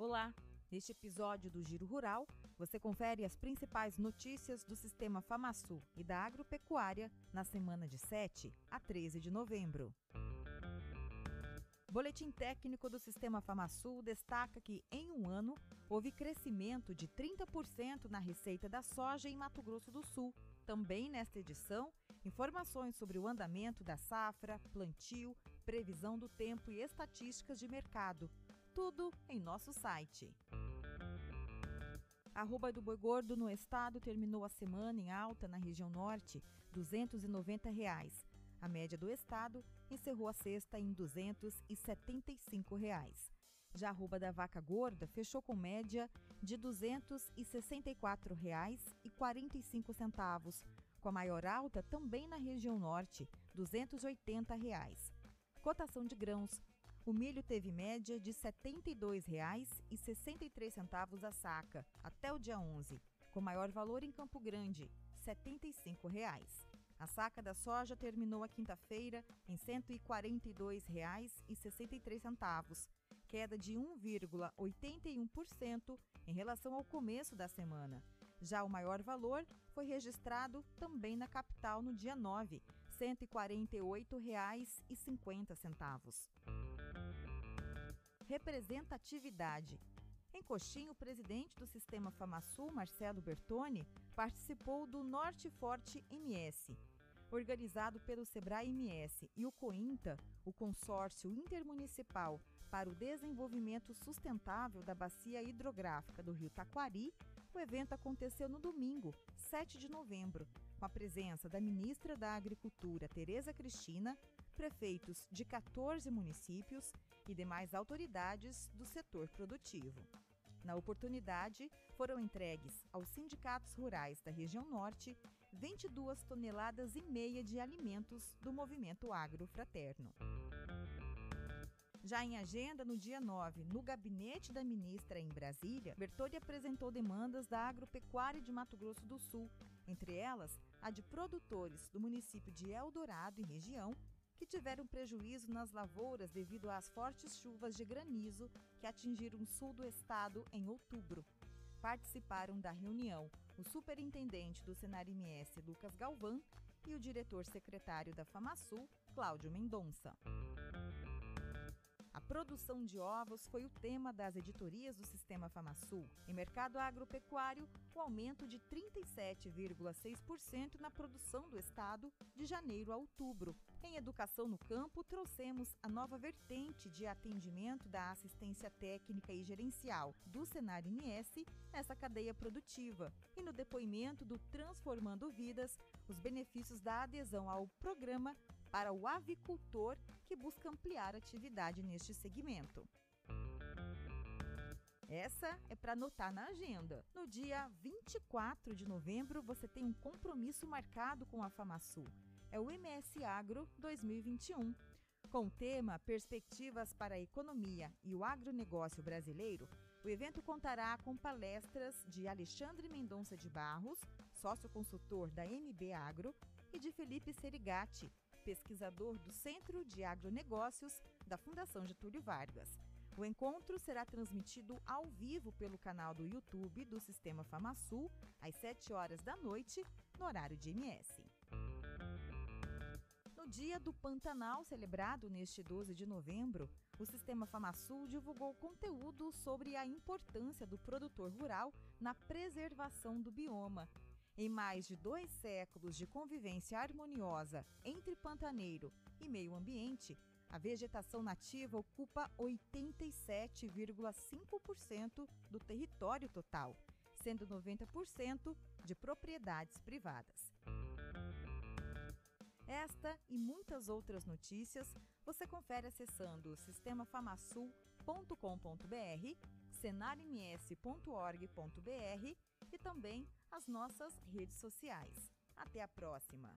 Olá! Neste episódio do Giro Rural, você confere as principais notícias do sistema FamaSul e da agropecuária na semana de 7 a 13 de novembro. Boletim técnico do sistema FamaSul destaca que, em um ano, houve crescimento de 30% na receita da soja em Mato Grosso do Sul. Também nesta edição, informações sobre o andamento da safra, plantio, previsão do tempo e estatísticas de mercado. Tudo em nosso site. A arroba do boi gordo no estado terminou a semana em alta na região norte, 290 reais. A média do estado encerrou a sexta em 275 reais. Já a arroba da vaca gorda fechou com média de 264,45 reais com a maior alta também na região norte, 280 reais. Cotação de grãos. O milho teve média de R$ 72,63 a saca até o dia 11, com maior valor em Campo Grande, 75 reais. A saca da soja terminou a quinta-feira em R$ 142,63, queda de 1,81% em relação ao começo da semana. Já o maior valor foi registrado também na capital no dia 9, R$ 148,50 representatividade. Em Coxinho, o presidente do Sistema FamaSul, Marcelo Bertoni, participou do Norte Forte MS. Organizado pelo Sebrae MS e o COINTA, o Consórcio Intermunicipal para o Desenvolvimento Sustentável da Bacia Hidrográfica do Rio Taquari, o evento aconteceu no domingo, 7 de novembro, com a presença da ministra da Agricultura, Tereza Cristina, prefeitos de 14 municípios e demais autoridades do setor produtivo. Na oportunidade, foram entregues aos sindicatos rurais da região norte 22 toneladas e meia de alimentos do movimento agrofraterno. Já em agenda, no dia 9, no gabinete da ministra em Brasília, Bertoli apresentou demandas da agropecuária de Mato Grosso do Sul, entre elas a de produtores do município de Eldorado e região que tiveram prejuízo nas lavouras devido às fortes chuvas de granizo que atingiram o sul do estado em outubro. Participaram da reunião o superintendente do Senar MS, Lucas Galvão, e o diretor secretário da FamaSul, Cláudio Mendonça. A produção de ovos foi o tema das editorias do Sistema FamaSul. Em mercado agropecuário, o aumento de 37,6% na produção do estado de janeiro a outubro. Em educação no campo, trouxemos a nova vertente de atendimento da assistência técnica e gerencial do Senar MS nessa cadeia produtiva. E no depoimento do Transformando Vidas, os benefícios da adesão ao programa para o avicultor que busca ampliar atividade neste segmento. Essa é para anotar na agenda. No dia 24 de novembro, você tem um compromisso marcado com a FamaSul. É o MS Agro 2021. Com o tema Perspectivas para a Economia e o Agronegócio Brasileiro, o evento contará com palestras de Alexandre Mendonça de Barros, sócio consultor da MB Agro, e de Felipe Serigati, pesquisador do Centro de Agronegócios da Fundação Getúlio Vargas. O encontro será transmitido ao vivo pelo canal do YouTube do Sistema FamaSul, às 7 horas da noite, no horário de MS. No Dia do Pantanal, celebrado neste 12 de novembro, o Sistema FamaSul divulgou conteúdo sobre a importância do produtor rural na preservação do bioma em mais de dois séculos de convivência harmoniosa entre pantaneiro e meio ambiente, a vegetação nativa ocupa 87,5% do território total, sendo 90% de propriedades privadas. Esta e muitas outras notícias você confere acessando sistemafamassul.com.br, senarms.org.br e também as nossas redes sociais. Até a próxima!